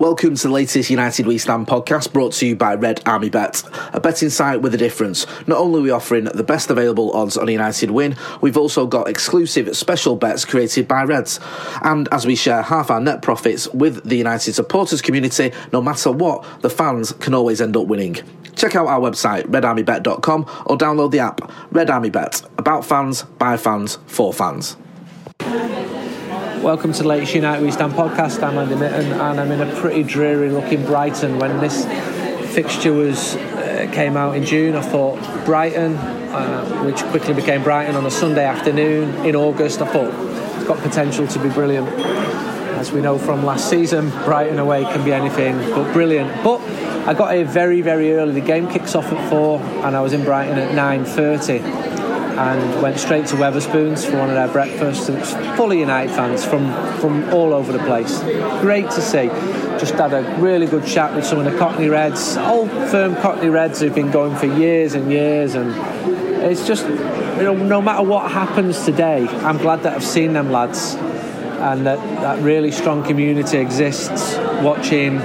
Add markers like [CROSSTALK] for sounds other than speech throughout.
Welcome to the latest United We Stand podcast brought to you by Red Army Bet, a betting site with a difference. Not only are we offering the best available odds on a United win, we've also got exclusive special bets created by Reds. And as we share half our net profits with the United supporters community, no matter what, the fans can always end up winning. Check out our website, redarmybet.com, or download the app, Red Army Bet, about fans, by fans, for fans. Welcome to the latest United We Stand podcast. I'm Andy Mitten and I'm in a pretty dreary looking Brighton. When this fixture was uh, came out in June, I thought Brighton, uh, which quickly became Brighton on a Sunday afternoon in August, I thought it's got potential to be brilliant. As we know from last season, Brighton away can be anything but brilliant. But I got here very, very early. The game kicks off at four, and I was in Brighton at 9:30 and went straight to Wetherspoons for one of their breakfasts. And it's full of United fans from, from all over the place. Great to see. Just had a really good chat with some of the Cockney Reds, old firm Cockney Reds who've been going for years and years. And it's just, you know, no matter what happens today, I'm glad that I've seen them lads and that that really strong community exists watching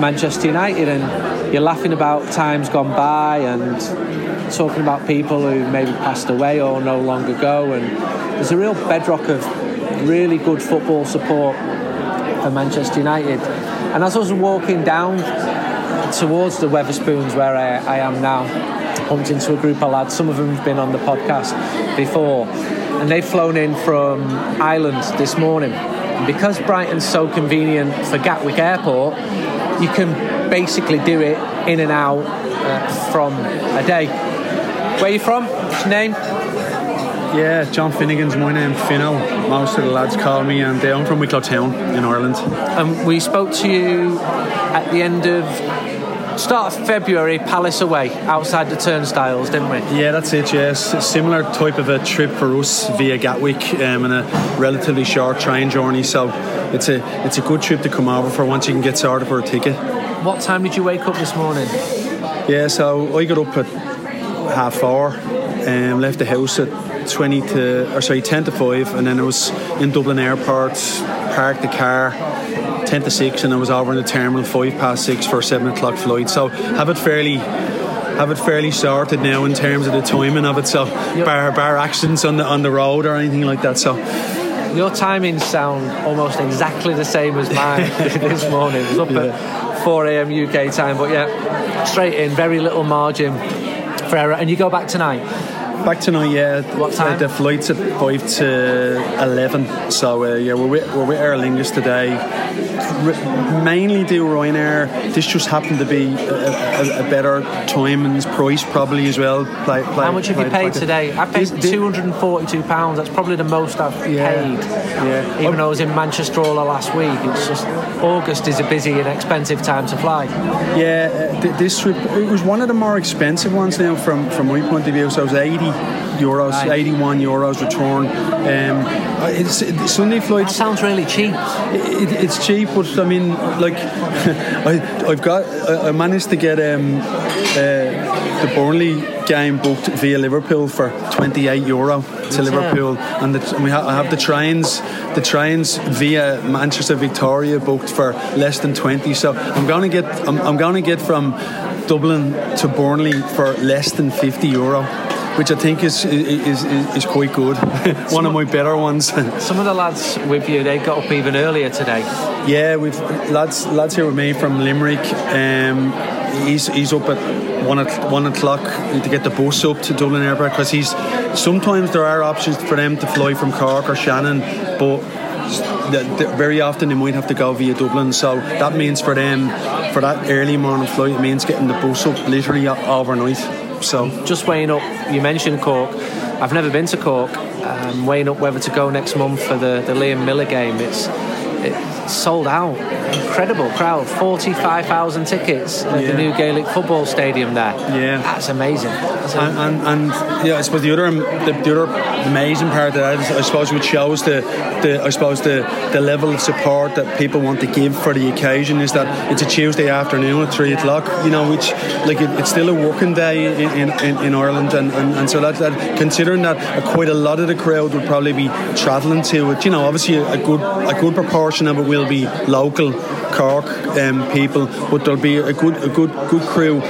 Manchester United and you're laughing about times gone by and talking about people who maybe passed away or no longer go. And there's a real bedrock of really good football support for Manchester United. And as I was walking down towards the Wetherspoons where I, I am now, bumped into a group of lads. Some of them have been on the podcast before, and they've flown in from Ireland this morning. And because Brighton's so convenient for Gatwick Airport, you can basically do it in and out uh, from a day. Where are you from? What's your name? Yeah, John Finnegan's my name, Finno. Most of the lads call me, and uh, I'm from Wicklow Town in Ireland. Um, we spoke to you at the end of start of February, Palace away, outside the turnstiles, didn't we? Yeah, that's it. Yes, a similar type of a trip for us via Gatwick, um, and a relatively short train journey. So it's a it's a good trip to come over for once you can get sorted for a ticket. What time did you wake up this morning? Yeah, so I got up at half four, um, left the house at 20 to, or sorry, 10 to 5, and then I was in Dublin Airport, parked the car, 10 to 6, and I was over in the terminal 5 past 6 for a 7 o'clock flight. So have it fairly have it fairly sorted now in terms of the timing of it. So yep. bar bar accidents on the on the road or anything like that. So your timings sound almost exactly the same as mine [LAUGHS] [LAUGHS] this morning. It was up yeah. at 4 a.m. UK time, but yeah, straight in, very little margin error. And you go back tonight. Back tonight, yeah. What time? The flight's at five to eleven. So uh, yeah, we're with, we're with Aer Lingus today. R- mainly do Ryanair. This just happened to be a, a, a better time and price probably as well. Play, play, How much have you paid today? I paid two hundred and forty-two pounds. That's probably the most I've yeah, paid. Yeah. Even though I was in Manchester all last week, it's just August is a busy and expensive time to fly. Yeah, uh, th- this trip it was one of the more expensive ones now from from my point of view. So it was eighty euros, right. 81 euros return. Um, it's, it's Sunday flights. That sounds really cheap. It, it, it's cheap, but I mean, like, [LAUGHS] I, have got, I, I, managed to get um, uh, the Burnley game booked via Liverpool for 28 euro to Liverpool, and, the, and we ha- I have the trains, the trains via Manchester Victoria booked for less than 20. So I'm going to get, I'm, I'm going to get from Dublin to Burnley for less than 50 euro which I think is is, is, is quite good. [LAUGHS] One of my better ones. [LAUGHS] Some of the lads with you, they got up even earlier today. Yeah, we've lads lads here with me from Limerick. Um, he's he's up at one at one o'clock to get the bus up to Dublin Airport because he's sometimes there are options for them to fly from Cork or Shannon, but very often they might have to go via Dublin. So that means for them, for that early morning flight, it means getting the bus up literally overnight. So just weighing up. You mentioned Cork. I've never been to Cork. Um, weighing up whether to go next month for the, the Liam Miller game. It's it's sold out. Incredible crowd. 45,000 tickets at yeah. the new Gaelic football stadium there. Yeah. That's amazing. That's and, and, and, yeah, I suppose the other the, the, other amazing part of that is, I suppose, which shows the, the I suppose the, the level of support that people want to give for the occasion is that it's a Tuesday afternoon at three o'clock. You know, which like it, it's still a working day in, in, in Ireland, and, and, and so that, that considering that quite a lot of the crowd would probably be travelling to it. You know, obviously a good a good proportion of it will be local Cork um, people, but there'll be a good a good good crew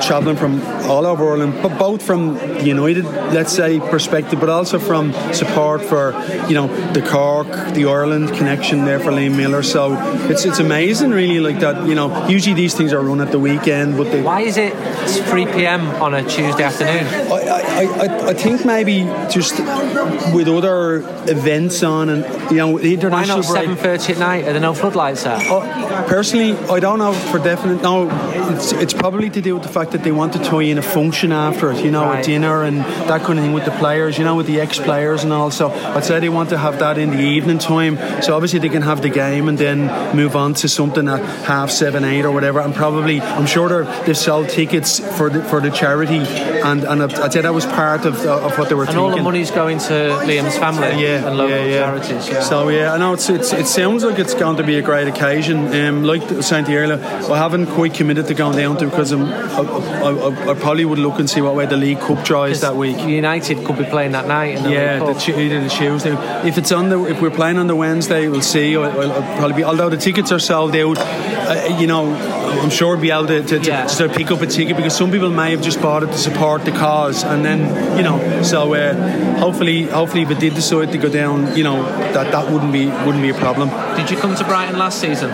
travelling from all over Ireland, but both from the United, let's say, perspective, but also from support for you know the Cork, the Ireland connection there for Liam Miller. So it's it's amazing, really, like that. You know, usually these things are run at the weekend, but they, why is it 3 p.m. on a Tuesday afternoon? I, I, I think maybe just with other events on and you know the international. Why not 7:30 at night? There no floodlights there? Uh, personally, I don't know for definite. No, it's, it's probably to do with the fact that they want to tie in a function after it. You know, right. a dinner and that kind of thing with the players. You know, with the ex-players and all. So I'd say they want to have that in the evening time. So obviously they can have the game and then move on to something at half seven, eight, or whatever. And probably, I'm sure they've sold tickets for the for the charity, and and I'd say that was part of, of what they were and thinking. all the money's going to Liam's family yeah, and local yeah, yeah. charities. Yeah. So yeah, I know it's, it's, it sounds like it's going to be a great occasion. Um, like Saint earlier, I haven't quite committed to going down to because I, I, I, probably would look and see what way the League Cup dries that week. United could be playing that night. Yeah, the, either the Tuesday. If it's on the if we're playing on the Wednesday, we'll see. I'll, I'll probably be. Although the tickets are sold out, uh, you know, I'm sure we'll be able to, to, to, yeah. to, pick up a ticket because some people may have just bought it to support the cause, and then you know, so uh, hopefully, hopefully, if it did decide to go down, you know, that that wouldn't be wouldn't be a problem. Did you come to Brighton last season?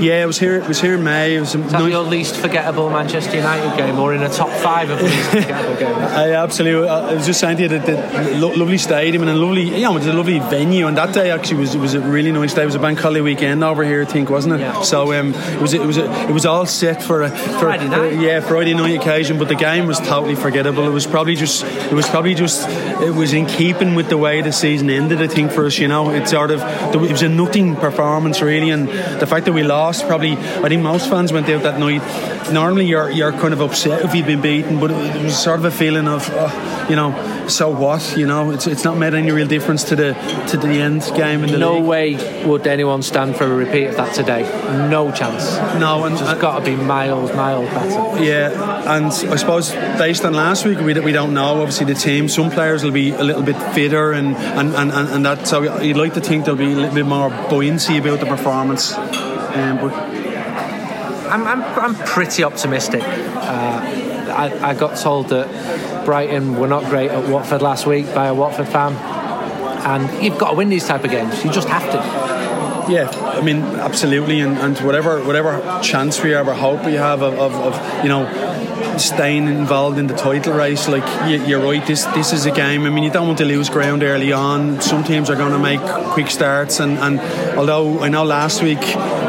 Yeah, it was here. It was here in May. It was that nice... your least forgettable Manchester United game, or in a top five of least [LAUGHS] forgettable games? I absolutely. I was just saying to you that the lovely stadium and a lovely, you know, it was a lovely venue. And that day actually was it was a really nice day. It was a bank holiday weekend over here, I think, wasn't it? Yeah. So um, it was it was a, it was all set for a for, Friday night. For, yeah, Friday night occasion. But the game was totally forgettable. It was probably just it was probably just it was in keeping with the way the season ended. I think for us, you know, it sort of it was a nothing performance really, and the fact that we lost probably I think most fans went out that night. Normally, you're you're kind of upset if you've been beaten, but it was sort of a feeling of, uh, you know, so what? You know, it's it's not made any real difference to the to the end game in the no league. way would anyone stand for a repeat of that today. No chance. No, and it's got to be miles, miles better. Yeah, and I suppose based on last week, we, we don't know. Obviously, the team, some players will be a little bit fitter, and and, and, and that. So you'd like to think there'll be a little bit more buoyancy about the performance. Um, but I'm, I'm, I'm pretty optimistic. Uh, I, I got told that Brighton were not great at Watford last week by a Watford fan, and you've got to win these type of games. You just have to. Yeah, I mean, absolutely, and, and whatever whatever chance we have or hope we have of, of, of you know staying involved in the title race. Like you're right, this this is a game. I mean, you don't want to lose ground early on. Some teams are going to make quick starts, and, and although I know last week,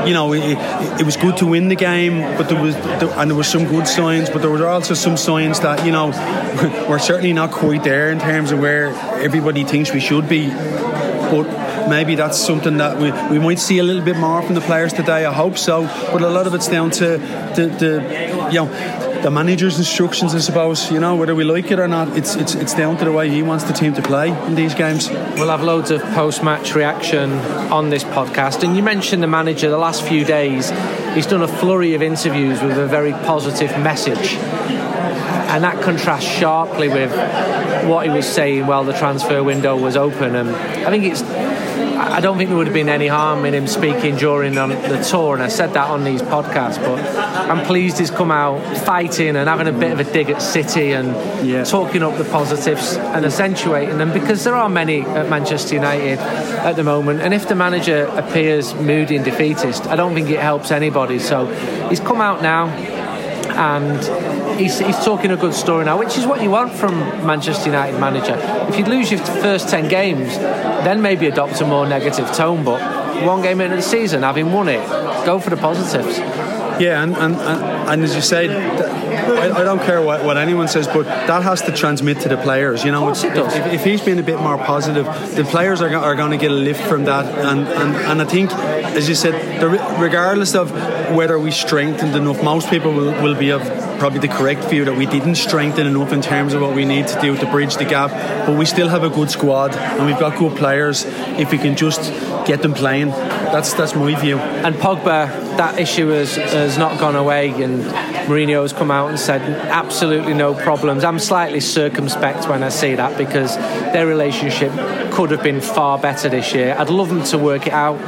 you know, it, it was good to win the game, but there was and there were some good signs, but there were also some signs that you know [LAUGHS] we're certainly not quite there in terms of where everybody thinks we should be. But maybe that's something that we, we might see a little bit more from the players today. I hope so. But a lot of it's down to the, the you know the manager's instructions, I suppose. You know, whether we like it or not, it's it's it's down to the way he wants the team to play in these games. We'll have loads of post-match reaction on this podcast. And you mentioned the manager. The last few days, he's done a flurry of interviews with a very positive message. And that contrasts sharply with what he was saying while the transfer window was open. And I think it's I don't think there would have been any harm in him speaking during the tour, and I said that on these podcasts. But I'm pleased he's come out fighting and having a bit of a dig at City and yeah. talking up the positives and accentuating them because there are many at Manchester United at the moment. And if the manager appears moody and defeatist, I don't think it helps anybody. So he's come out now and he's, he's talking a good story now, which is what you want from Manchester United manager. If you lose your first 10 games, then maybe adopt a more negative tone, but one game into the season, having won it, go for the positives. Yeah, and, and, and, and as you said, I, I, don't care what, what anyone says, but that has to transmit to the players. You know, if, if, he's being a bit more positive, the players are, are going to get a lift from that. And, and, and I think, as you said, regardless of whether we strengthened enough, most people will, will be of probably the correct view that we didn't strengthen enough in terms of what we need to do to bridge the gap. But we still have a good squad and we've got good players. If we can just get them playing, that's that's my view. And Pogba, that issue has, has not gone away, and Mourinho has come out and said absolutely no problems. I'm slightly circumspect when I see that because their relationship could have been far better this year. I'd love them to work it out.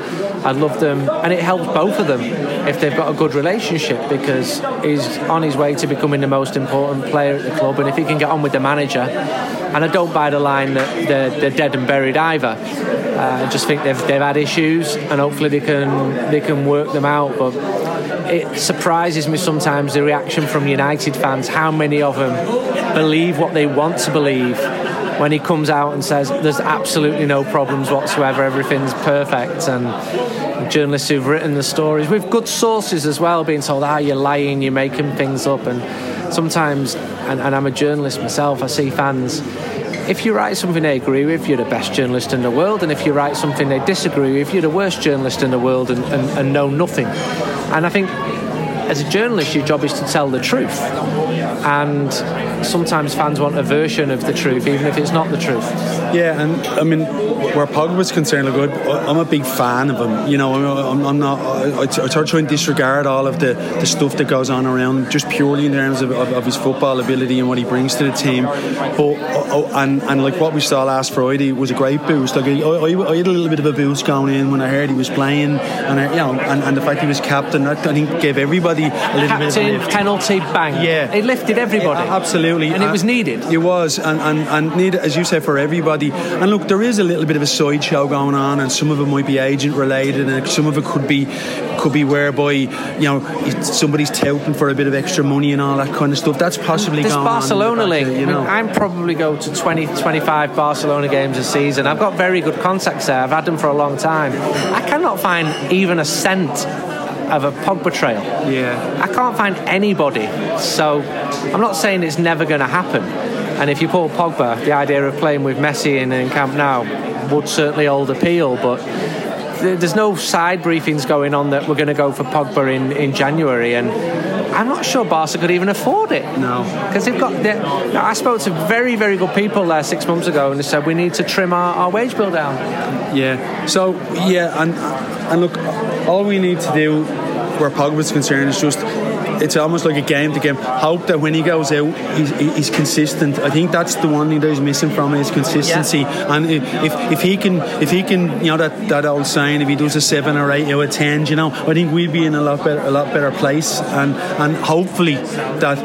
I'd love them, and it helps both of them if they've got a good relationship because he's on his way to becoming the most important player at the club, and if he can get on with the manager, and I don't buy the line that they're, they're dead and buried either. I just think they've, they've had issues, and hopefully they can they can work them out. But it surprises me sometimes the reaction from United fans. How many of them believe what they want to believe when he comes out and says there's absolutely no problems whatsoever, everything's perfect, and journalists who've written the stories with good sources as well, being told, ah, you're lying, you're making things up, and sometimes, and, and I'm a journalist myself, I see fans if you write something they agree with, you're the best journalist in the world, and if you write something they disagree with, you're the worst journalist in the world and, and, and know nothing. And I think as a journalist, your job is to tell the truth. And sometimes fans want a version of the truth, even if it's not the truth. Yeah, and I mean, where Pogba's concerned, I'm a big fan of him. You know, I'm, I'm not. I, I try and disregard all of the, the stuff that goes on around, just purely in terms of, of, of his football ability and what he brings to the team. But oh, oh, and and like what we saw last Friday was a great boost. Like I, I, I, had a little bit of a boost going in when I heard he was playing, and I, you know, and, and the fact he was captain, I think gave everybody a little captain, bit of a lift. penalty, bang. Yeah, it lifted everybody. Yeah, absolutely, and it was needed. It was, and and and needed, as you say, for everybody. And look, there is a little bit of a sideshow going on, and some of it might be agent related, and some of it could be could be whereby you know somebody's touting for a bit of extra money and all that kind of stuff. That's possibly this going Barcelona on link. you know. I am probably go to 20, 25 Barcelona games a season. I've got very good contacts there. I've had them for a long time. I cannot find even a cent of a Pogba trail. Yeah. I can't find anybody. So I'm not saying it's never going to happen. And if you pull Pogba, the idea of playing with Messi in, in Camp Nou would certainly hold appeal, but there's no side briefings going on that we're going to go for Pogba in, in January, and I'm not sure Barca could even afford it. No, because they've got. I spoke to very very good people there six months ago, and they said we need to trim our, our wage bill down. Yeah. So yeah, and and look, all we need to do, where Pogba's concerned, is just it's almost like a game to game. Hope that when he goes out, he's, he's consistent. I think that's the one thing that he's missing from is consistency. Yeah. And if, if he can, if he can, you know that, that old saying, if he does a seven or eight or a ten, you know, I think we'd be in a lot better, a lot better place. And and hopefully that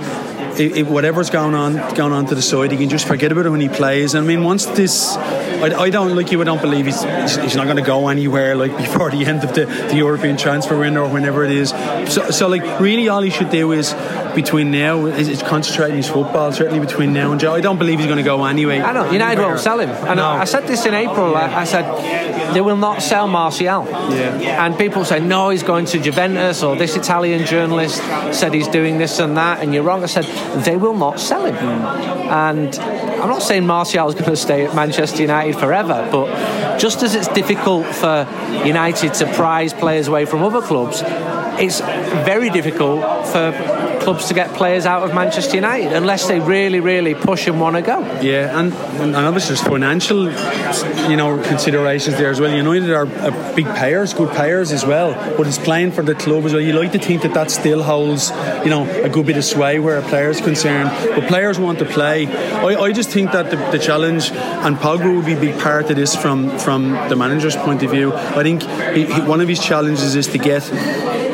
if, whatever's going on going on to the side, he can just forget about it when he plays. I mean, once this, I, I don't like you. I don't believe he's he's not going to go anywhere like [LAUGHS] before the end of the, the European transfer window or whenever it is. So, so like really, all he should do is between now is, is concentrating his football. Certainly between now and Joe, I don't believe he's going to go anyway. I know United won't sell him. I, know, no. I said this in April. Yeah. I, I, said they will not sell Martial. Yeah. And people say no, he's going to Juventus, or this Italian journalist said he's doing this and that, and you're wrong. I said they will not sell him. And I'm not saying Martial is going to stay at Manchester United forever, but just as it's difficult for United to prize players away from other clubs, it's very difficult for clubs to get players out of Manchester United unless they really, really push and want to go. Yeah, and, and obviously there's financial, you know, considerations there as well. United are, big payers, good payers as well, but it's playing for the club as well. You like to think that that still holds, you know, a good bit of sway where a player is concerned, but players want to play. I, I just think that the, the challenge and Pogba will be a big part of this from from the manager's point of view. I think he, he, one of his challenges is to get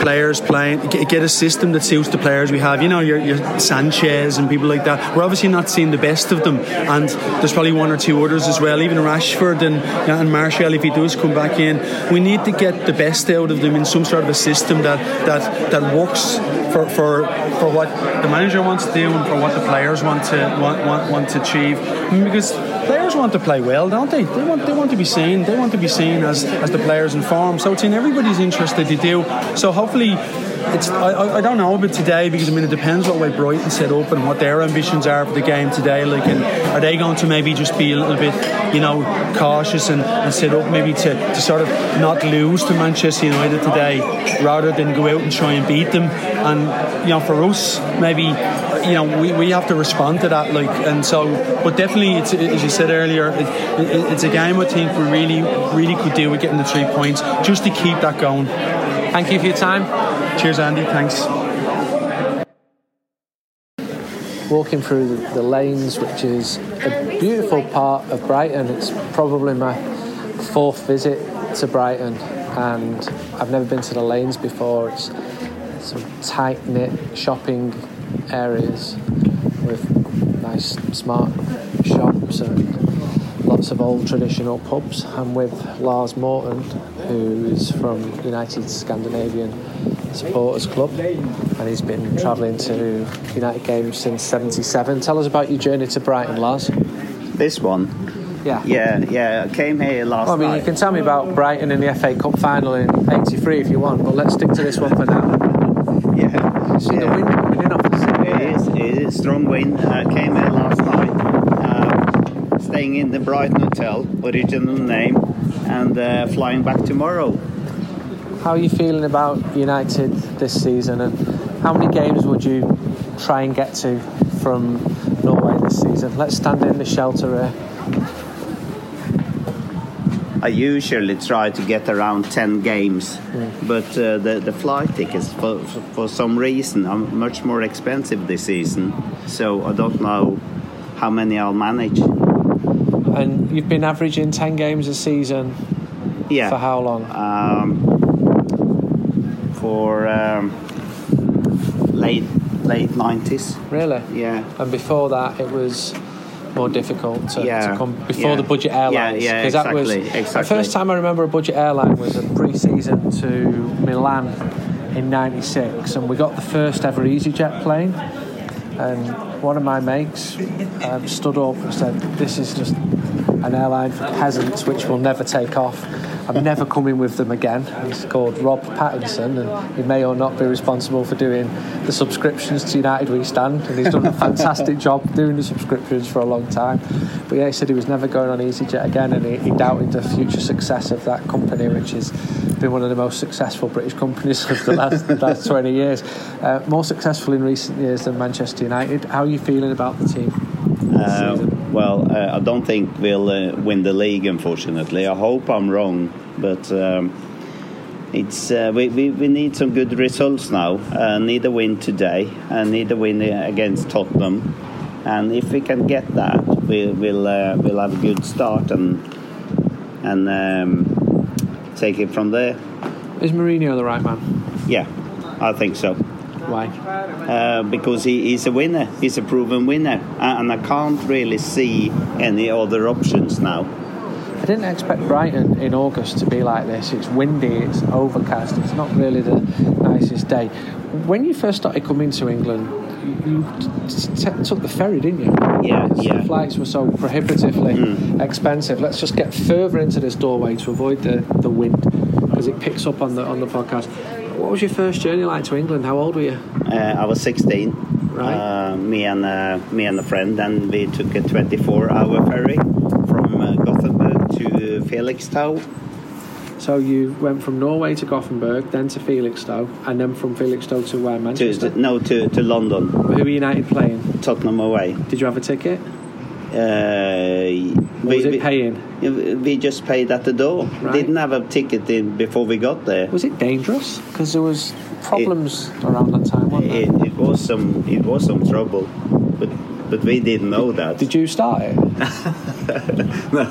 players playing, get a system that suits the players we have. You know, your, your Sanchez and people like that. We're obviously not seeing the best of them, and there's probably one or two others as well. Even Rashford and, and Martial, if he does come back in, we need to get the best out of them in some sort of a system that that that works for for, for what the manager wants to do and for what the players want to want want, want to achieve. Mm, because players want to play well, don't they? They want they want to be seen. They want to be seen as, as the players in form. So it's in everybody's interest that they do. So hopefully, it's I, I don't know about today because I mean it depends what way Brighton set up and what their ambitions are for the game today. Like, and are they going to maybe just be a little bit, you know, cautious and, and set up maybe to, to sort of not lose to Manchester United today, rather than go out and try and beat them. And you know, for us, maybe you know we, we have to respond to that like and so but definitely it's as you said earlier it, it, it's a game I think we really really could do with getting the three points just to keep that going thank you for your time cheers Andy thanks walking through the, the lanes, which is a beautiful part of Brighton. It's probably my fourth visit to Brighton, and I've never been to the lanes before. It's some tight knit shopping areas with nice smart shops and lots of old traditional pubs. I'm with Lars Morton, who is from United Scandinavian Supporters Club, and he's been travelling to United games since '77. Tell us about your journey to Brighton, Lars. This one? Yeah. Yeah, yeah. I came here last Well, I mean, night. you can tell me about Brighton in the FA Cup final in '83 if you want, but let's stick to this one for now. Yeah. See the wind coming in off the sea. It is, it is strong wind. I came here last staying in the Brighton Hotel, original name, and uh, flying back tomorrow. How are you feeling about United this season, and how many games would you try and get to from Norway this season? Let's stand in the shelter here. I usually try to get around 10 games, but uh, the, the flight tickets, for, for some reason, are much more expensive this season. So I don't know how many I'll manage. And you've been averaging 10 games a season Yeah. for how long? um, for um, late late 90s. Really? Yeah. And before that, it was more difficult to, Yeah, to come before yeah. the budget Yeah, airlines. yeah, 'Cause that was exactly, the first time I remember a budget airline was a pre-season to Milan in '96, and we got the first ever EasyJet plane. And one of my mates um, stood up and said, "This is just an airline for peasants, which will never take off. I'm never coming with them again." He's called Rob Pattinson, and he may or not be responsible for doing the subscriptions to United We Stand, and he's done a fantastic job doing the subscriptions for a long time. But yeah, he said he was never going on EasyJet again, and he, he doubted the future success of that company, which has been one of the most successful British companies of the last, the last 20 years. Uh, more successful in recent years than Manchester United. How are you feeling about the team? season? Well, uh, I don't think we'll uh, win the league, unfortunately. I hope I'm wrong, but um, it's uh, we, we, we need some good results now. Uh, need a win today, and need a win against Tottenham. And if we can get that, we, we'll uh, we'll have a good start and and um, take it from there. Is Mourinho the right man? Yeah, I think so. Why? uh, because he, he's a winner. He's a proven winner, A- and I can't really see any other options now. I didn't expect Brighton in August to be like this. It's windy, it's overcast, it's not really the nicest day. When you first started coming to England, you t- took the ferry, didn't you? Yeah, yeah. Mm. flights were so prohibitively expensive. Let's just get further into this doorway to avoid the, the wind because it picks up on the on the podcast. What was your first journey like to England? How old were you? Uh, I was 16. Right. Uh, me and uh, me and a friend, and we took a 24-hour ferry from uh, Gothenburg to Felixstowe. So you went from Norway to Gothenburg, then to Felixstowe, and then from Felixstowe to where To, Manchester. no, to, to London, Who were United playing? Tottenham away. Did you have a ticket? Uh, Or was it paying? We just paid at the door. Right. Didn't have a ticket in before we got there. Was it dangerous? Because there was problems around that time, wasn't there? It, it was some it was some trouble, but but we didn't know that. Did you start it? [LAUGHS] no,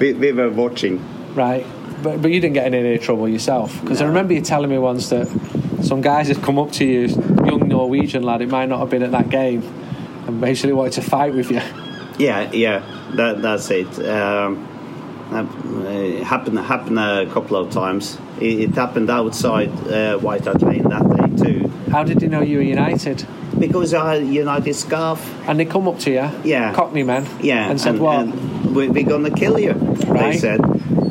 we, we were watching. Right. But, but you didn't get in any trouble yourself? Because I remember you telling me once that some guys had come up to you, young Norwegian lad, it might not have been at that game, and basically wanted to fight with you. Yeah, yeah, that that's it. Um, it happened happened a couple of times. It, it happened outside uh, White Hart Lane that day too, How did you know you were United? because I had United scarf. And they come up to you, Yeah. Cockney men, Yeah, and said, and, "What?" and we, we're gonna kill you. Right. They said,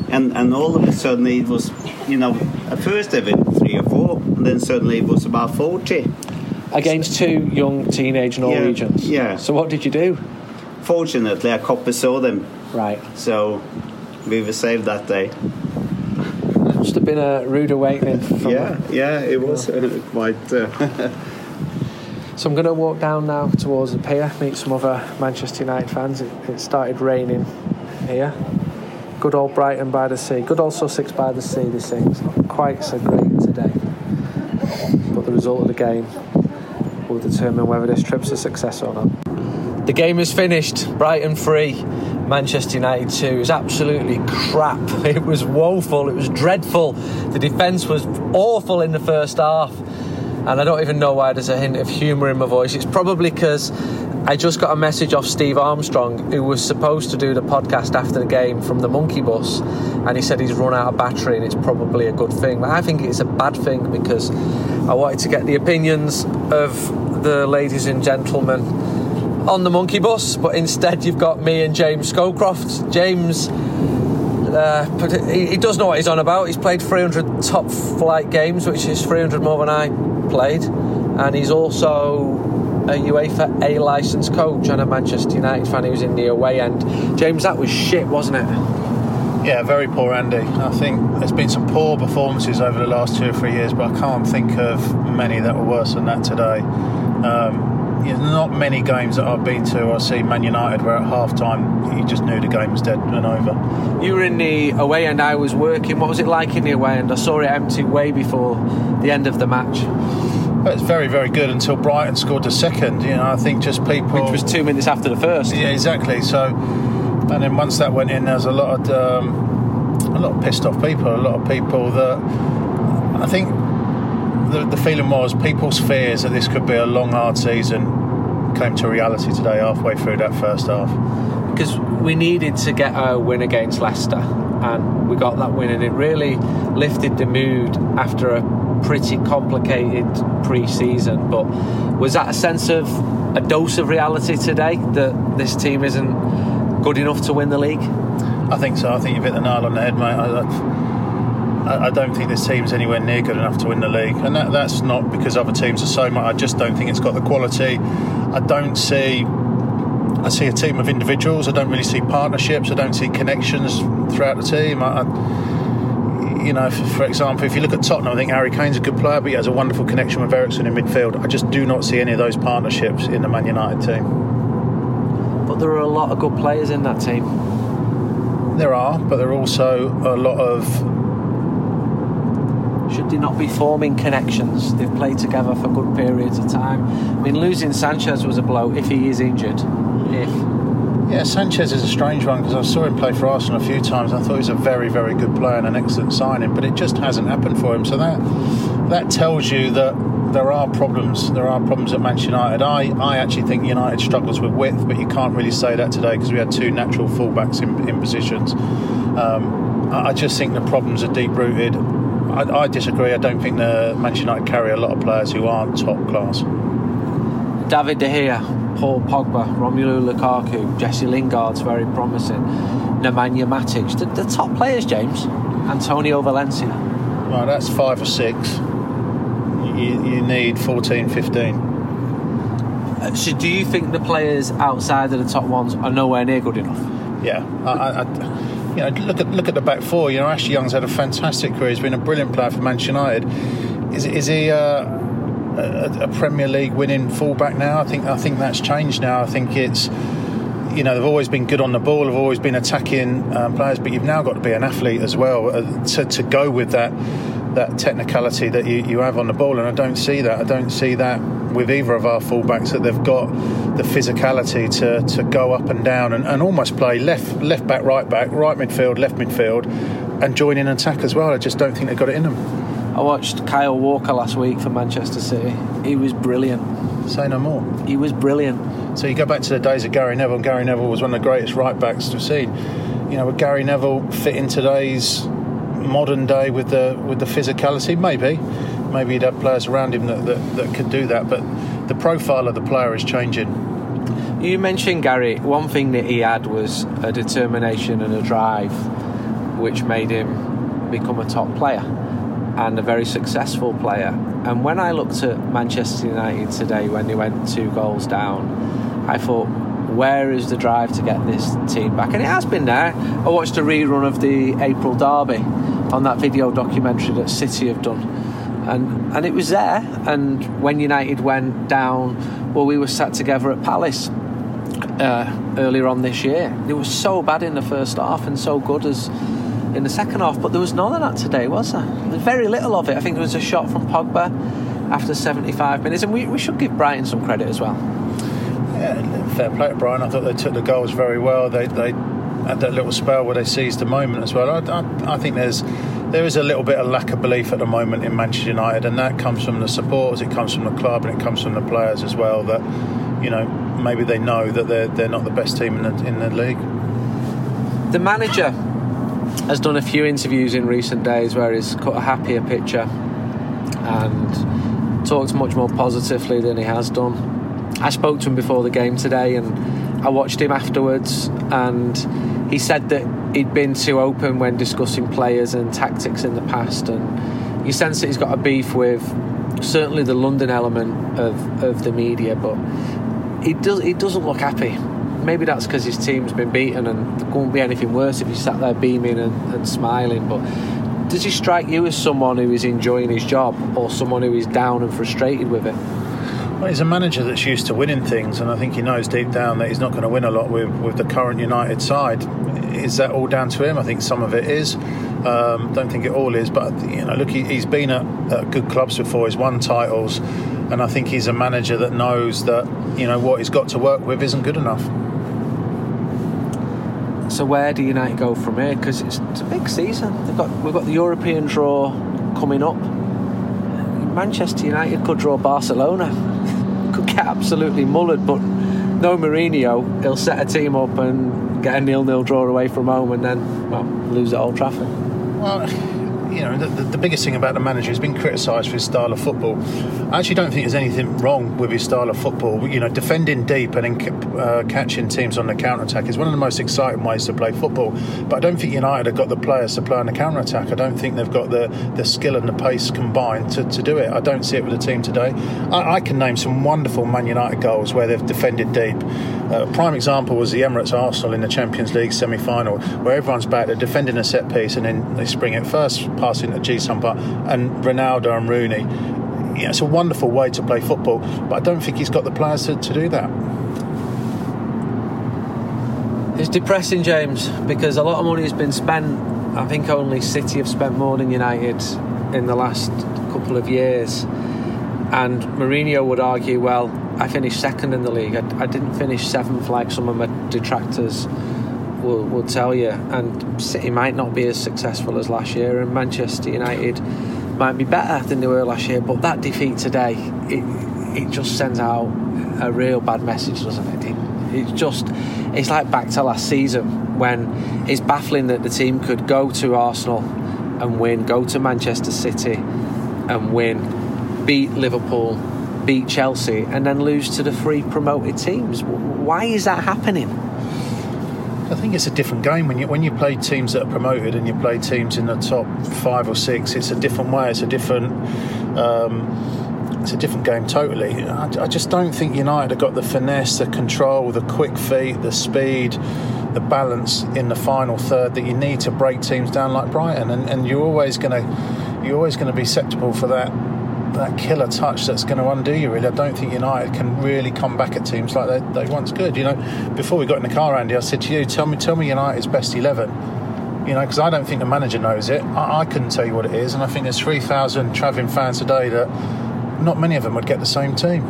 and and all of a sudden it was, you know, at first of it three or four, and then suddenly it was about forty. Against two young teenage Norwegians. yeah. So what did you do? Fortunately, a copper saw them, Right. so we were saved that day. Must have been a rude awakening. Yeah, yeah, it was uh, quite. Uh, So I'm going to walk down now towards the pier, meet some other Manchester United fans. It, it started raining here. Good old Brighton by the sea. Good old Sussex by the sea, this thing's not quite so great today. But the result of the game will determine whether this trip's a success or not. The game is finished. Brighton 3, Manchester United 2. It was absolutely crap. [LAUGHS] It was woeful. It was dreadful. The defence was awful in the first half. And I don't even know why there's a hint of humour in my voice. It's probably because I just got a message off Steve Armstrong, who was supposed to do the podcast after the game from the monkey bus, and he said he's run out of battery and it's probably a good thing. But I think it's a bad thing because I wanted to get the opinions of the ladies and gentlemen on the monkey bus, but instead you've got me and James Scowcroft. James. Uh, he, he does know what he's on about. He's played 300 top flight games, which is 300 more than I played, and he's also a UEFA A licensed coach and a Manchester United fan who's in the away end. James, that was shit, wasn't it? Yeah, very poor, Andy. I think there's been some poor performances over the last two or three years, but I can't think of many that were worse than that today. Um, there's not many games that I've been to. I see Man United where at half time you just knew the game was dead and over. You were in the away end, I was working. What was it like in the away end? I saw it empty way before the end of the match. It's very, very good until Brighton scored the second. You know, I think just people. Which was two minutes after the first. Yeah, exactly. So, and then once that went in, there's a lot of um, a lot of pissed off people. A lot of people that I think the, the feeling was people's fears that this could be a long, hard season came to reality today, halfway through that first half. Because we needed to get a win against Leicester, and we got that win, and it really lifted the mood after a pretty complicated pre-season. But was that a sense of a dose of reality today that this team isn't good enough to win the league? I think so. I think you've hit the nail on the head, mate. I, I, don't think this team's anywhere near good enough to win the league, and that, that's not because other teams are so much. I just don't think it's got the quality. I don't see. I see a team of individuals. I don't really see partnerships. I don't see connections throughout the team. I, you know, for example, if you look at Tottenham, I think Harry Kane's a good player, but he has a wonderful connection with Eriksen in midfield. I just do not see any of those partnerships in the Man United team. But there are a lot of good players in that team. There are, but there are also a lot of. Should they not be forming connections? They've played together for good periods of time. I mean, losing Sanchez was a blow if he is injured. If yeah, Sanchez is a strange one because I saw him play for Arsenal a few times. I thought he was a very, very good player and an excellent signing, but it just hasn't happened for him. So that that tells you that there are problems. There are problems at Manchester United. I, I actually think United struggles with width, but you can't really say that today because we had two natural fullbacks in, in positions. Um, I just think the problems are deep rooted. I, I disagree. I don't think the Manchester United carry a lot of players who aren't top class. David De Gea, Paul Pogba, Romelu Lukaku, Jesse Lingard's very promising, Nemanja Matic, the, the top players, James, Antonio Valencia. Right, that's five or six. You, you need 14, 15. Uh, so, do you think the players outside of the top ones are nowhere near good enough? Yeah, I, I, you know, look at look at the back four. You know, Ashley Young's had a fantastic career. He's been a brilliant player for Manchester United. Is is he? Uh, a, a Premier League winning fullback now. I think I think that's changed now. I think it's you know they've always been good on the ball, they've always been attacking um, players, but you've now got to be an athlete as well uh, to, to go with that that technicality that you, you have on the ball. And I don't see that. I don't see that with either of our fullbacks that they've got the physicality to, to go up and down and, and almost play left left back, right back, right midfield, left midfield, and join in attack as well. I just don't think they've got it in them. I watched Kyle Walker last week for Manchester City. He was brilliant. Say no more. He was brilliant. So you go back to the days of Gary Neville. Gary Neville was one of the greatest right backs to have seen. You know, would Gary Neville fit in today's modern day with the with the physicality? Maybe. Maybe he'd have players around him that, that, that could do that. But the profile of the player is changing. You mentioned Gary. One thing that he had was a determination and a drive, which made him become a top player and a very successful player. And when I looked at Manchester United today, when they went two goals down, I thought, where is the drive to get this team back? And it has been there. I watched a rerun of the April Derby on that video documentary that City have done. And, and it was there. And when United went down, well, we were sat together at Palace uh, earlier on this year. It was so bad in the first half and so good as in the second half, but there was none of that today, was there? There was very little of it. I think there was a shot from Pogba after 75 minutes, and we, we should give Brighton some credit as well. Yeah, fair play to Brighton. I thought they took the goals very well. They they had that little spell where they seized the moment as well. I, I, I think there's there is a little bit of lack of belief at the moment in Manchester United, and that comes from the supporters, it comes from the club, and it comes from the players as well. That you know maybe they know that they're they're not the best team in the in the league. The manager has done a few interviews in recent days where he's cut a happier picture and talked much more positively than he has done. I spoke to him before the game today and I watched him afterwards and he said that he'd been too open when discussing players and tactics in the past and you sense that he's got a beef with certainly the London element of, of the media but he does he doesn't look happy maybe that's because his team's been beaten and there won't be anything worse if he sat there beaming and, and smiling but does he strike you as someone who is enjoying his job or someone who is down and frustrated with it? Well, he's a manager that's used to winning things, and I think he knows deep down that he's not going to win a lot with, with the current United side. Is that all down to him? I think some of it is. Um, don't think it all is, but you know, look, he, has been at, at, good clubs before. He's won titles, and I think he's a manager that knows that you know what he's got to work with isn't good enough. So where do United go from here? Because it's, it's, a big season. They've got we've got the European draw coming up. Manchester United could draw Barcelona. [LAUGHS] absolutely mullered, but no Mourinho. He'll set a team up and get a nil-nil draw away from home, and then well, lose at Old Trafford. Well you know, the, the, biggest thing about the manager has been criticised for his style of football. I actually don't think there's anything wrong with his style of football. You know, defending deep and uh, catching teams on the counter attack is one of the most exciting ways to play football. But I don't think United have got the players to play on the counter attack. I don't think they've got the, the skill and the pace combined to, to do it. I don't see it with the team today. I, I can name some wonderful Man United goals where they've defended deep. Uh, a prime example was the Emirates Arsenal in the Champions League semi final, where everyone's back, they're defending a set piece and then they spring it first passing to Sung-park and Ronaldo and Rooney. Yeah, it's a wonderful way to play football, but I don't think he's got the players to, to do that. It's depressing, James, because a lot of money has been spent. I think only City have spent more than United in the last couple of years. And Mourinho would argue, well, I finished second in the league. I, I didn't finish seventh like some of my detractors will, will tell you. And City might not be as successful as last year, and Manchester United might be better than they were last year. But that defeat today, it it just sends out a real bad message, doesn't it? it it's just it's like back to last season when it's baffling that the team could go to Arsenal and win, go to Manchester City and win, beat Liverpool, beat Chelsea, and then lose to the three promoted teams. Why is that happening? I think it's a different game when you when you play teams that are promoted and you play teams in the top five or six. It's a different way. It's a different. Um, it's a different game totally. I, I, just don't think United have got the finesse, the control, the quick feet, the speed, the balance in the final third that you need to break teams down like Brighton. And, and you're always going to you're always going to be susceptible for that that killer touch that's going to undo you. Really, I don't think United can really come back at teams like they, they once could. You know, before we got in the car, Andy, I said to you, "Tell me, tell me United's best 11. You know, because I don't think the manager knows it. I, I, couldn't tell you what it is, and I think there's three thousand travelling fans today that not many of them would get the same team.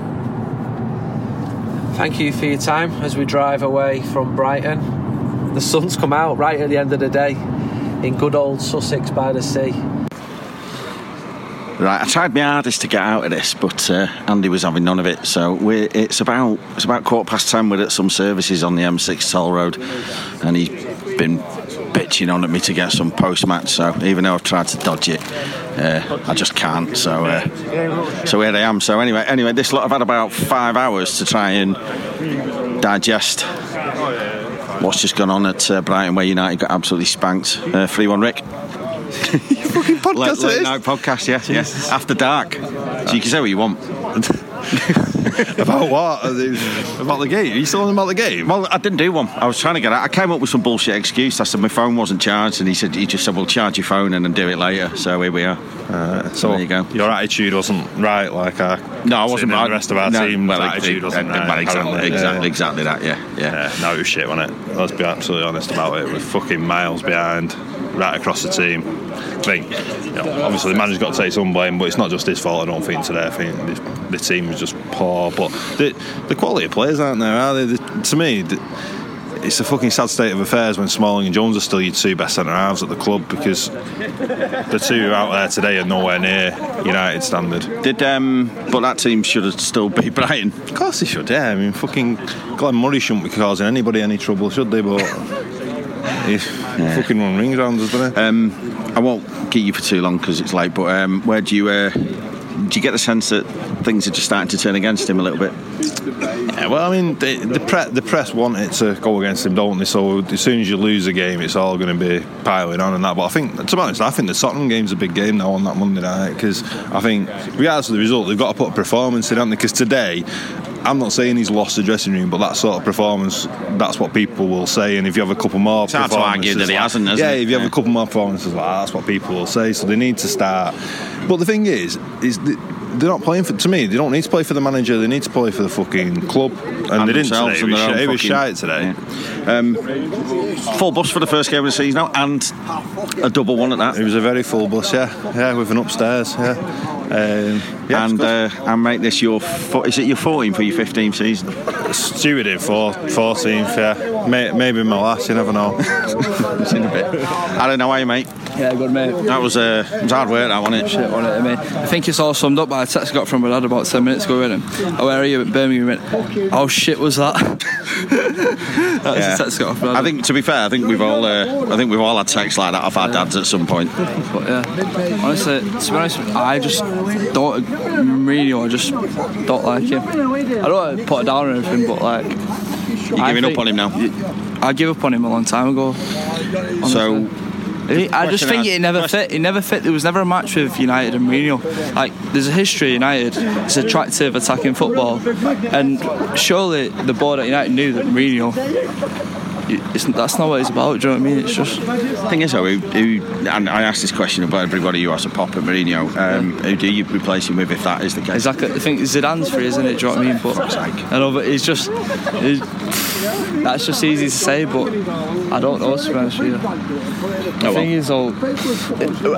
Thank you for your time as we drive away from Brighton. The sun's come out right at the end of the day in good old Sussex by the sea. Right, I tried my hardest to get out of this, but uh, Andy was having none of it. So it's about it's about quarter past ten. We're at some services on the M6 toll road, and he's been bitching on at me to get some post match. So even though I've tried to dodge it, uh, I just can't. So uh, so here I am. So anyway, anyway, this lot have had about five hours to try and digest what's just gone on at uh, Brighton, where United got absolutely spanked. Uh, three one, Rick. Fucking podcast. Late, late night podcast, yeah, yeah. After dark, so you can say what you want. [LAUGHS] about what? About the game? Are you still on about the game? Well, I didn't do one. I was trying to get out. I came up with some bullshit excuse. I said my phone wasn't charged, and he said he just said, "Well, charge your phone and then do it later." So here we are. Uh, so there you go. Your attitude wasn't right, like uh, no, I wasn't. Right. The rest of our no, team's well, attitude wasn't right. Well, exactly, exactly, yeah. exactly that. Yeah, yeah. yeah no, it was shit, wasn't it? Let's be absolutely honest about it. We're fucking miles behind right across the team. I think, you know, obviously, the manager's got to take some blame, but it's not just his fault. I don't think today. I think the, the team was just poor. But the, the quality of players aren't there, are they? The, to me. It's a fucking sad state of affairs when Smalling and Jones are still your two best centre halves at the club because the two out there today are nowhere near United standard. Did um, but that team should have still beat Brighton. Of course they should, yeah. I mean, fucking Glenn Murray shouldn't be causing anybody any trouble, should they? But he fucking run rings around us, doesn't he? Um, I won't keep you for too long because it's late. But um, where do you uh, do you get the sense that things are just starting to turn against him a little bit? Yeah, well, I mean, the, the, pre- the press want it to go against him, don't they? So as soon as you lose a game, it's all going to be piling on and that. But I think, to be honest, I think the Tottenham game's a big game now on that Monday night because I think, regardless of the result, they've got to put a performance in, haven't they? Because today, I'm not saying he's lost the dressing room, but that sort of performance, that's what people will say. And if you have a couple more It's hard to argue performances that he like- hasn't, isn't Yeah, it? if you have Yeah. a couple more performances like that, that's what people will say. So they need to start. But the thing is, is that they're not playing for. To me, they don't need to play for the manager. They need to play for the fucking club. And, And they didn't today. It was, own it was shite today. Full bus for the first game of the season now, and a double one at that. It was a very full bus, yeah, yeah, with an upstairs, yeah. Um, yeah and uh, and make this your fo- is it your 14th for your 15th season? Steward in for 14th, yeah. May, maybe my last, you never know. [LAUGHS] It's in a bit. I don't know how you mate. Yeah, good mate. That was uh, it was hard work, that wasn't it? Shit on it, mate. I think it's all summed up by a text I got from my dad about 10 minutes ago him. Oh, where are you at Birmingham? Went, How shit was that? [LAUGHS] That's Yeah. a text I got from I think to be fair, I think we've all uh, I think we've all had texts like that off our dads at some point. But yeah, honestly, to be honest, I just don't. Mourinho, I just don't like him. I don't want to put it down or anything, but like. You're giving up on him now. I gave up on him a long time ago. So He- I just think it never fit. It never fit. There was never a match with United and Mourinho. Like, there's a history United. It's attractive attacking football, and surely the board at United knew that Mourinho. It's, that's not what it's about. Do you know what I mean? It's just The thing is though, who, who, and I asked this question about everybody who has a pop at Mourinho. Um, who do you replace him with if that is the case? exactly. I think Zidane's free, isn't it? Do you know what I mean? But I know, but it's just it's, that's just easy to say, but I don't know. To be honest with you. The thing is, though,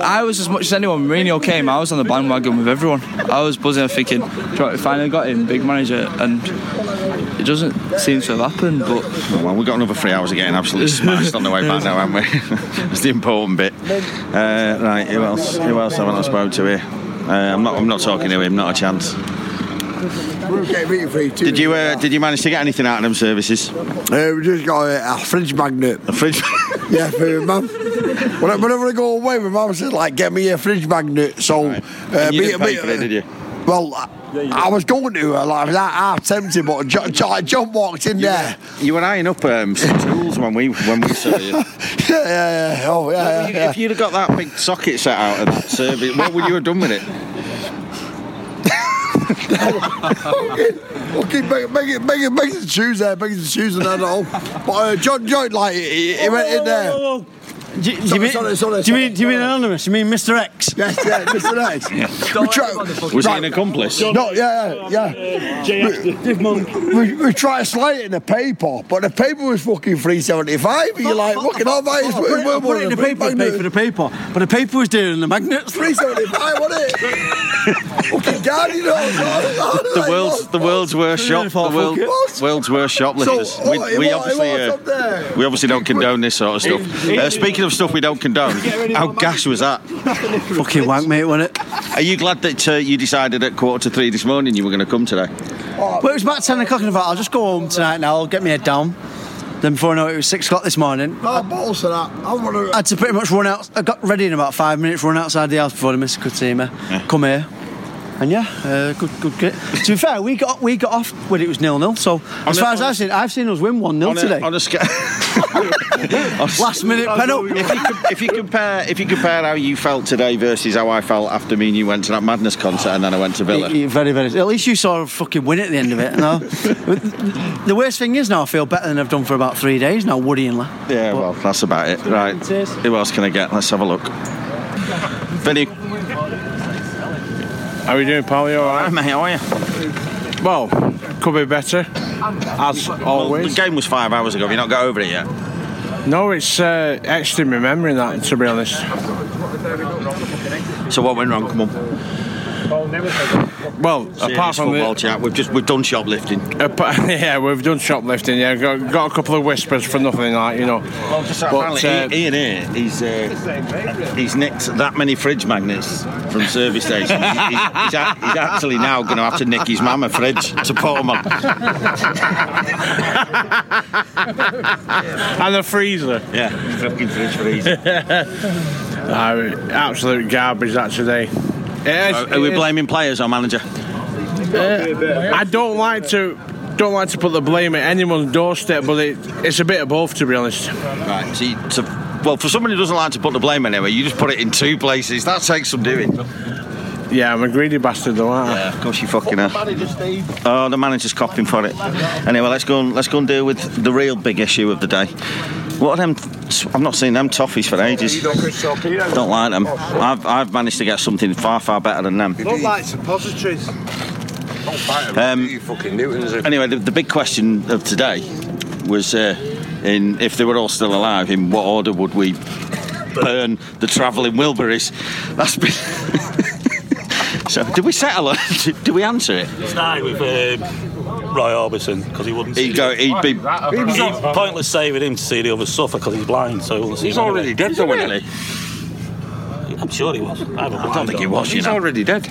I was as much as anyone. Mourinho came, I was on the bandwagon with everyone. I was buzzing, thinking, "Do you know what, we finally got him, big manager, and it doesn't seem to have happened. But Oh, well, we've got another three hours of getting absolutely smashed on the way back now, haven't we? [LAUGHS] That's the important bit. Uh, right, who else? Who else haven't I spoke to here? Uh, I'm not. I'm not talking to him. Not a chance. Did you? Uh, did you manage to get anything out of them services? Uh, we just got a, a fridge magnet. A fridge. [LAUGHS] yeah, for mum. Whenever I go away, my mum says like, "Get me a fridge magnet." So, uh, you me- me- for it, did you? Well, I, I was going to. uh, Like, I was half tempted, but John, John, John walked in there. You were eyeing up um, some [LAUGHS] tools when we when we saw you. [LAUGHS] yeah, yeah, yeah. Oh, yeah, yeah. yeah. If you'd have got that big socket set out of that service, what would you have done with it? [LAUGHS] Okay, make, make it, make it, make it shoes there, make it shoes and that all. But uh, John, John, like, he, he went in there. Do, do, Sorry, you mean, sorry, sorry, do, you mean, sorry. do you mean anonymous? You mean Mr. X? [LAUGHS] Yes, yeah, Mr. X. We try, Was he an accomplice? No, yeah, yeah, yeah. We, we, we try to slide it in the paper, but the paper was fucking three seventy five. You're like, fucking all that is. I'll put it, I'll put it in the paper, pay for the paper. But the paper was doing the magnets. Three seventy five, wasn't it? [LAUGHS] fucking God, you know. [LAUGHS] The world's the world's worst shop. The world, world's worst shoplifters. So, we, we it was- obviously it was uh, up there. we obviously don't condone this sort of stuff. Uh, speaking of stuff we don't condone, how gash was that? Fucking wank, mate, wasn't it? Are you glad that uh, you decided at quarter to three this morning you were going to come today? Well, it was about 10 o'clock and I thought, I'll just go home tonight now, I'll get my head down. Then before I know it, it was 6 o'clock this morning. No balls to that. I want to. I had to pretty much run out. I got ready in about five minutes, run outside the house before the mister could see me. Come here. And yeah, uh, good, good kit. to be fair, we got we got off when it was nil nil. So as a- far as on a- I've seen, I've seen us win one 0 today. on a scale. [LAUGHS] Last minute penalty. if, you, com- if you compare if you compare how you felt today versus how I felt after me and you went to that Madness concert and then I went to Villa. Yeah, Very, very. At least you saw a fucking win at the end of it. No? [LAUGHS] the worst thing is now I feel better than I've done for about three days now, Woody and La. Yeah, well, that's about it. Right. Who else can I get? Let's have a look. Vinny. How are you doing? You all Hi, mate, how are you? Well, could be better, as Well, always. the game was five hours ago. Have you not got over it yet? No, it's uh, my memory that, to be honest. So what went wrong? Come on. Well, Serious apart from the football the, chat, we've just we've done shoplifting. Apart, [LAUGHS] yeah, we've done shoplifting. Yeah, got, got a couple of whispers for nothing, like you know. Well, just But, apparently, uh, Ian here, he's uh, he's nicked that many fridge magnets from service stations. He's, he's, he's, a- he's actually now going to have to nick his mum a fridge to put them on. and a freezer. Yeah, fucking fridge freezer. [LAUGHS] No, absolute garbage that today. Are, we blaming players or manager? Uh, I don't like to don't like to put the blame at anyone's doorstep, but it, it's a bit of both, to be honest. Right. So, you, so, well, for someone who doesn't like to put the blame anywhere, you just put it in two places. That takes some doing. Yeah, I'm a greedy bastard, though, aren't I? Yeah, of course you fucking are. Oh, the manager's copying for it. Anyway, let's go and let's go and deal with the real big issue of the day. What are them? I've not seen them toffees for ages. Don't like them. I've, I've managed to get something far far better than them. Look like suppositories. Um, anyway, the, the big question of today was uh, in if they were all still alive, in what order would we burn the travelling Wilburys? That's been. [LAUGHS] so, did we settle it? [LAUGHS] Did we answer it? Started with um, Roy Orbison because he wouldn't. He'd see go- it. he'd be- He'd pointless saving him to see the others suffer because he's blind. So we'll see He's him already anyway. dead, though, isn't he? I'm sure he was. I, I don't think he was. You He's know. already dead.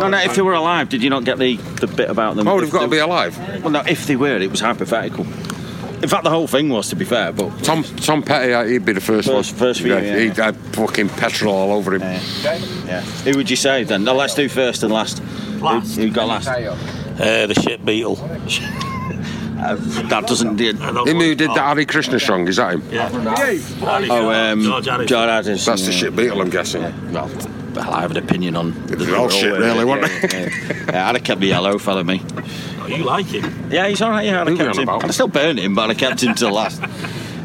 No, no. If they were alive, did you not get the, the bit about them? Oh, If they've got to they- be alive. Well, no. If they were, it was hypothetical. In fact, the whole thing was, to be fair, but Tom Tom Petty, uh, he'd be the first, First- one. first for you, yeah. He'd had fucking petrol all over him. yeah. Who would you say then? No, let's do first and last. Last. Who, who got last? Uh, the shit Beatle. Uh, that doesn't. Did, Him who did that Hare Krishna song, is that him? Yeah. Oh, um, George Harrison. George Harrison. That's the shit Beatle, I'm guessing. Well, well, I have an opinion on. It was all shit, really, wasn't it? Yeah, yeah. I'd have kept the yellow fella, me. Oh, you like him? Yeah, he's all right. Yeah, I'd have Who kept we him. on I'd about? have still burned him, but I'd kept him till last.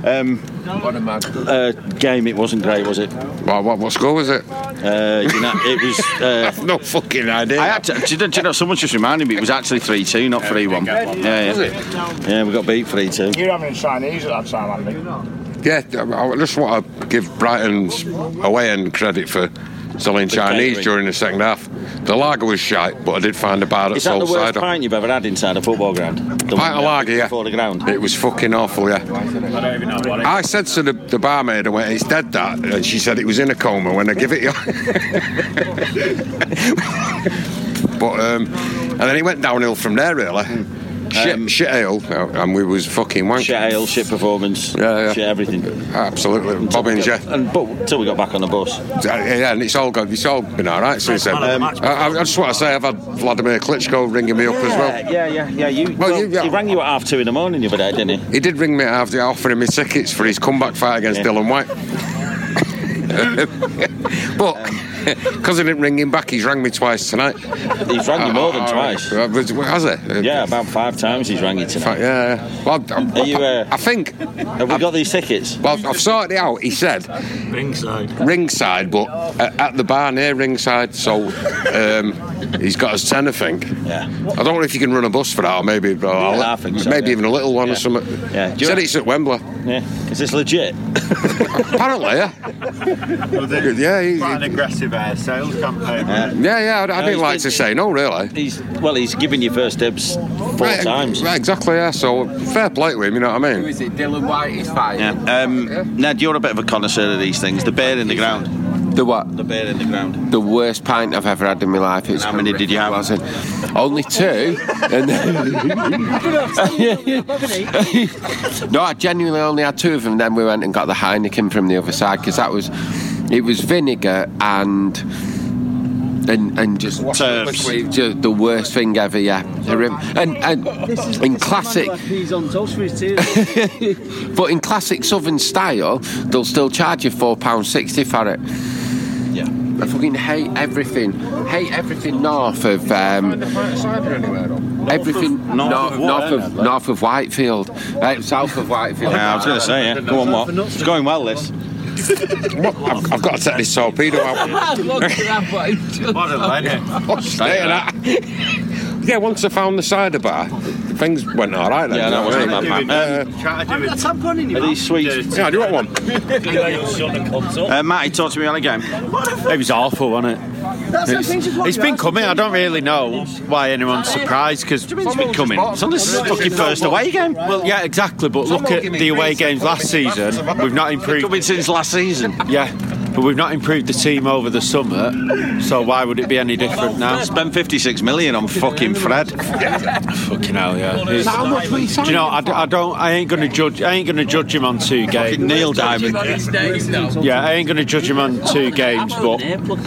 Um, uh, game, it wasn't great, was it? Well, what, what score was it? Uh, you know, it was. Uh, [LAUGHS] I've no fucking idea. I had to, do, you do you know, someone's just reminded me it was actually 3 2, not 3 1. Yeah, yeah. Yeah, we got beat 3 2. You're having Chinese at that time, Andy. Yeah, I just want to give Brighton's away end credit for selling Chinese catering. during the second half. The lager was shite, but I did find a bar that Is that sold the worst cider. pint you've ever had inside a football ground? The Pint of lager, yeah. Before the ground? It was fucking awful, yeah. I don't even know what it I said to the, the barmaid, I went, it's dead that. And she said it was in a coma when I give it you. [LAUGHS] but, um, and then it went downhill from there, really. Shit, shit ale, and we was fucking wank. Um, Shit ale, shit performance, Yeah, yeah. shit everything. Absolutely. Bobbins, yeah. And, but until we got back on the bus. Yeah, yeah, and it's all good. It's all been all right since then. Um, I, I I just want to say I've had Vladimir Klitschko ringing me up as well. Yeah, yeah, yeah. You, Well, well, you- yeah. He rang you at half two in the morning the other day, didn't he? He did ring me after offering me tickets for his comeback fight against Yeah. Dillian Whyte. [LAUGHS] but because I didn't ring him back, he's rang me twice tonight. He's rang you more than twice. Uh, Has he? Yeah, about five times he's rang you tonight. Yeah, yeah. Well, I, Are you, uh, I think. Have we got these tickets? Well, I've sorted it out. He said Ringside. ringside, but at, at the bar near ringside. So um, he's got us ten, I think. Yeah. I don't know if you can run a bus for that, or maybe, or I think so, maybe yeah. even a little one Yeah. or something. Yeah. Do He you said re- it's at Wembley. Yeah. Is this legit? [LAUGHS] Apparently, yeah. yeah, he- Quite an aggressive uh, sales campaign. Yeah. yeah, yeah. I, I No, didn't he's like been- to say no, really. He's well. He's given you first dibs four Right, times. right, exactly, yeah. So fair play to him, you know what I mean? Who is it? Dillian Whyte is fighting. Yeah. Um, Ned, you're a bit of a connoisseur of these things. The bear in the ground. The what? The bear in the ground. The worst pint I've ever had in my life. It's How many did you have? Wasn't. Only two. And no, I genuinely only had two of them. Then we went and got the Heineken from the other side because that was, it was vinegar and. And, and just Turps. just the worst thing ever, yeah. Horrim- And and in classic, He's on toast for his tears. [LAUGHS] but in classic Southern style, they'll still charge you four pound sixty for it. Yeah. I fucking hate everything. Hate everything north of um, everything North north, of north, what? of north of Whitefield, uh, south of Whitefield. Yeah, I was going to say. Yeah. Go on, what? It's going well. This. What? I've, I've got to take this torpedo out. [LAUGHS] What a [LAUGHS] legend. Stay in that. [LAUGHS] yeah, once I found the cider bar, things went all right. Then, Yeah, you that know wasn't what I mean? bad, man. Uh, Have you got a tampon in your Are these sweets? yeah, do you want one? [LAUGHS] Uh, Matty, talk to me on a game. It was awful, wasn't it? It's, it's been coming. I don't really know why anyone's surprised because It's been coming. It's on this fucking first away game. Well, yeah, exactly. But look at the away games last season. We've not improved. Coming since last season. Yeah, but we've not improved the team over the summer. So why would it be any different now? Spent 56 million on fucking Fred. [LAUGHS] Fucking hell, yeah. It's- do you know? I, d- I don't. I ain't gonna judge. I ain't gonna judge him on two games. Neil Diamond. Yeah, I ain't going to judge him on two games, but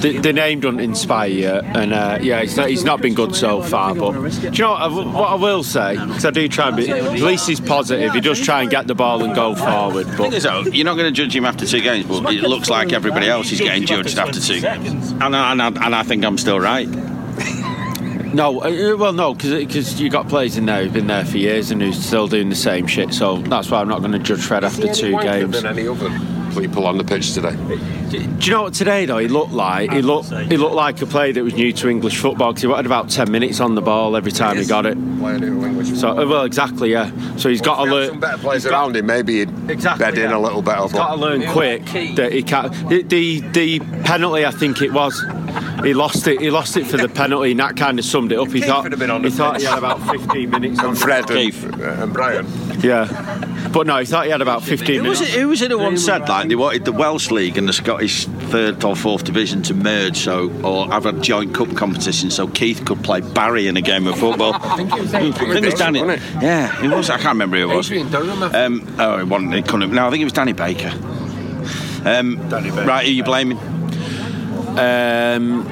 the, the name doesn't inspire you. And uh, yeah, he's not, he's not been good so far. But do you know what I, w- what I will say? Because I do try and be. At least he's positive. He does try and get the ball and go forward. But you're not going to judge him after two games, but it looks like everybody else is getting judged after two games. And I, and I, and I think I'm still right. no, uh, well, no, because you got players in there who've been there for years and who's still doing the same shit. So that's why I'm not going to judge Fred after two games. than any other people on the pitch today. Do you know what today though? He looked like he looked he looked like a player that was new to English football because he wanted about ten minutes on the ball every time he got it. So uh, well, exactly, yeah. So he's got to If he learn. some better players around him, maybe he'd Exactly, bed in a little better. He's got to learn quick that he can't. The, the the penalty, I think it was. He lost it. He lost it for the penalty, and that kind of summed it up. He Keith thought have been on he thought pitch. he had about 15 minutes. on and Fred and, uh, and Brian. Yeah, but no, he thought he had about 15 Who was, minutes. it, who was it who once said like they wanted the Welsh League and the Scottish third or fourth division to merge, so or have a joint cup competition, so Keith could play Barry in a game of football. [LAUGHS] I think it was, Danny. wasn't it? Yeah, it was. I can't remember who it was. Adrian Durham, I think. Um, oh, it wasn't. It couldn't. No, I think it was Danny Baker. Um, Right, who are you blaming? Um,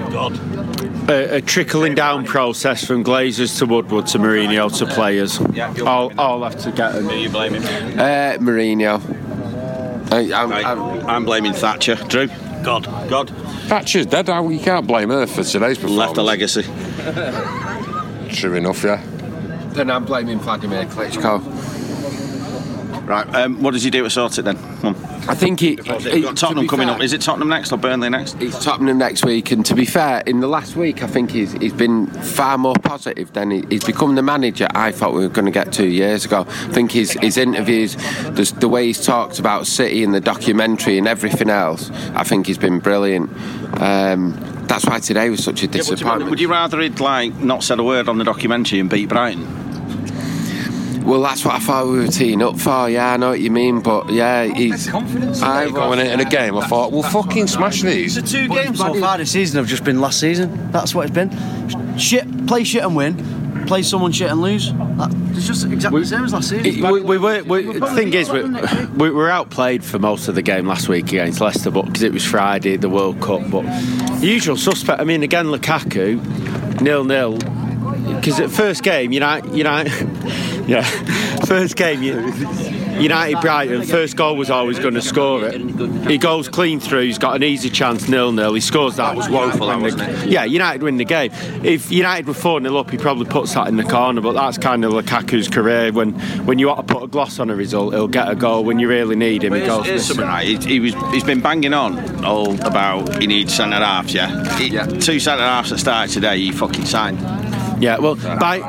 a, a trickling down process from Glazers to Woodward to Mourinho to players. I'll, I'll have to get them. Who are you blaming? Uh, Mourinho. I, I'm, Right, I'm, I'm blaming Thatcher. Drew. God. God. Thatcher's dead. How You can't blame her for today's performance. Left a legacy. True enough, yeah. then I'm blaming Vladimir Klitschko. Right. Um, what does he do to sort it then? Come on. I think he. We've got Tottenham be coming fair- up. Is it Tottenham next or Burnley next? It's Tottenham next week, and to be fair, in the last week, I think he's, he's been far more positive than he, he's become the manager I thought we were going to get two years ago. I think his, his interviews, the, the way he's talked about City and the documentary and everything else, I think he's been brilliant. Um, that's why today was such a Yeah, would, you, disappointment. would you rather he'd like not said a word on the documentary and beat Brighton? Well, that's what I thought we were teeing up for. Yeah, I know what you mean, but yeah, he's. Confidence. I Going in a game, I thought, we'll fucking smash these. The two games so far this season have just been last season. That's what it's been. Shit, play shit and win. Play someone shit and lose. That, it's just exactly the same as last season. We, we were, we, the thing is, we, we were outplayed for most of the game last week against Leicester, but because it was Friday, the World Cup. But usual suspect. I mean, again, Lukaku, nil nil. Because at first game, United, United, [LAUGHS] yeah, first game, United Brighton, first goal was always going to score it. He goes clean through. He's got an easy chance, nil nil. He scores that. That was woeful, that, wasn't it? Yeah, United win the game. If United were 4 0 up, he probably puts that in the corner, but that's kind of Lukaku's career. When when you want to put a gloss on a result, he'll get a goal. When you really need him, he goes. Here's something right. He, he, was, he's been banging on all about he needs centre halves. Yeah, He- two centre halves that started today. He fucking signed. Yeah, well, by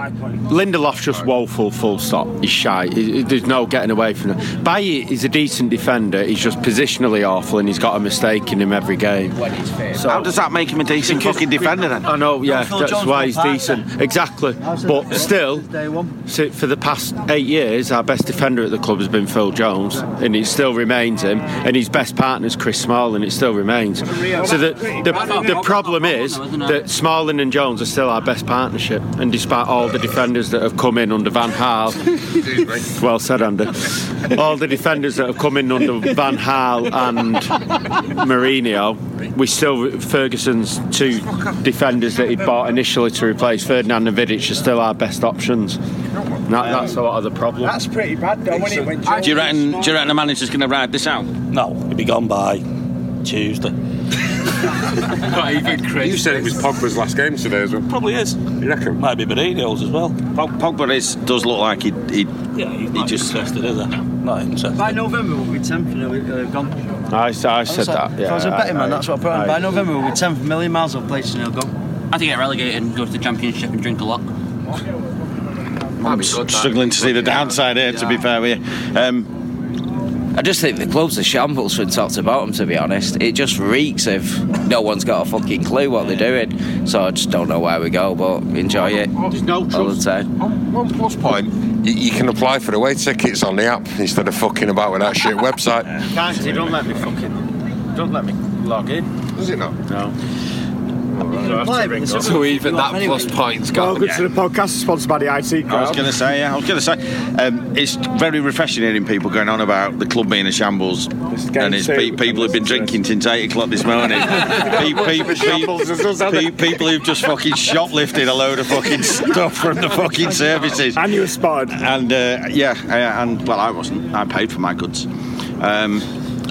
Lindelof just woeful, full stop. He's shy. He- he- There's no getting away from him. Bailly is a decent defender. He's just positionally awful, and he's got a mistake in him every game. So How does that make him a decent fucking defender then? I know, yeah, that's Jones why he's pass decent. Exactly. But still, Day one. so for the past eight years, our best defender at the club has been Phil Jones, and it still remains him. And his best partner is Chris Smalling, and it still remains. So the, the, the problem is that Smalling and Jones are still our best partnership, and despite all the defenders that have come in under Van Gaal, [LAUGHS] well said, Andy. All the defenders that have come in under Van Gaal and Mourinho, we still Ferguson's two defenders that he bought initially to replace Ferdinand and Vidic are still our best options. And That, that's a lot of the problem. That's pretty bad, though, when it went Do you reckon? Do you reckon the manager's going to ride this out? No, he'll be gone by Tuesday. You said it was Pogba's last game today as well. Probably is. You reckon? Might be Mourinho's as well. Pog- Pogba is, does look like he, he Yeah, he's He not just- interested, is he? Not interested. By November we'll be 10th and we'll uh, gone. I, I said that. if Yeah, I was a betting man, that's what I put on. I- By November we'll be 10th, a million miles off place and he'll go. I have to get relegated and go to the championship and drink a lot. I'm struggling to see the downside here. To be fair with you, um, I just think the club's a shambles from top to bottom, to be honest. It just reeks of no one's got a fucking clue what they're doing. So I just don't know where we go, but enjoy it There's all the time. One plus point. You, you can apply for away tickets on the app instead of fucking about with that shit website. Can't you? Don't let me fucking. Don't let me log in. Does it not? No. So even that plus point's gone. Welcome to the podcast sponsored by the IT crowd. I was going to say, yeah, I was going to say, um, it's very refreshing hearing people going on about the club being a shambles, and it's pe- people who've been drinking since eight o'clock this morning. [LAUGHS] Pe- pe- pe- pe- people who've just fucking shoplifted a load of fucking stuff from the fucking services. And you were spotted. And uh, yeah, uh, and well, I wasn't. I paid for my goods. Um,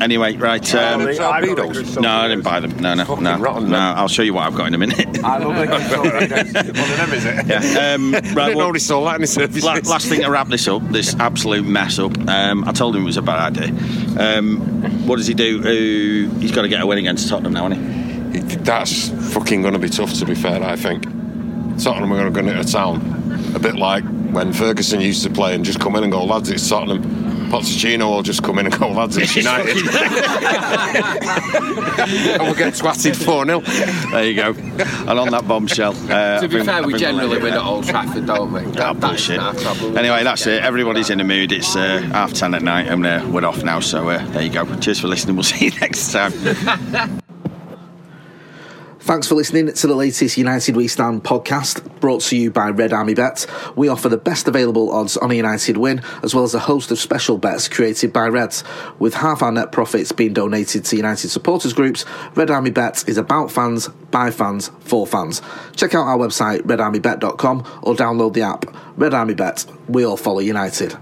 anyway, right. Um, I no, I didn't buy them. No, no, no, no. I'll show you what I've got in a minute. I love it. One of them, is it? Yeah. Um, [LAUGHS] I right, didn't well, sold that in the. La- last thing to wrap this up, this absolute mess up. Um, I told him it was a bad idea. Um, what does he do? Uh, he's got to get a win against Tottenham now, hasn't he? That's fucking going to be tough, to be fair, I think. Tottenham are going to go into town. A bit like when Ferguson used to play and just come in and go, lads, it's Tottenham. Pochettino will just come in and go, lads, it's [LAUGHS] United. [LAUGHS] and we'll get twatted 4 0. There you go. And on that bombshell. Uh, to be think- fair, we generally win at Old Trafford, don't we? Oh, That- that's our trouble. Anyway, that's it. Everybody's in the mood. It's uh, half ten at night, and uh, we're off now. So uh, there you go. Cheers for listening. We'll [LAUGHS] see you next time. Thanks for listening to the latest United We Stand podcast, brought to you by Red Army Bet. We offer the best available odds on a United win, as well as a host of special bets created by Reds. With half our net profits being donated to United supporters groups, Red Army Bet is about fans, by fans, for fans. Check out our website, redarmybet.com, or download the app. Red Army Bet, we all follow United.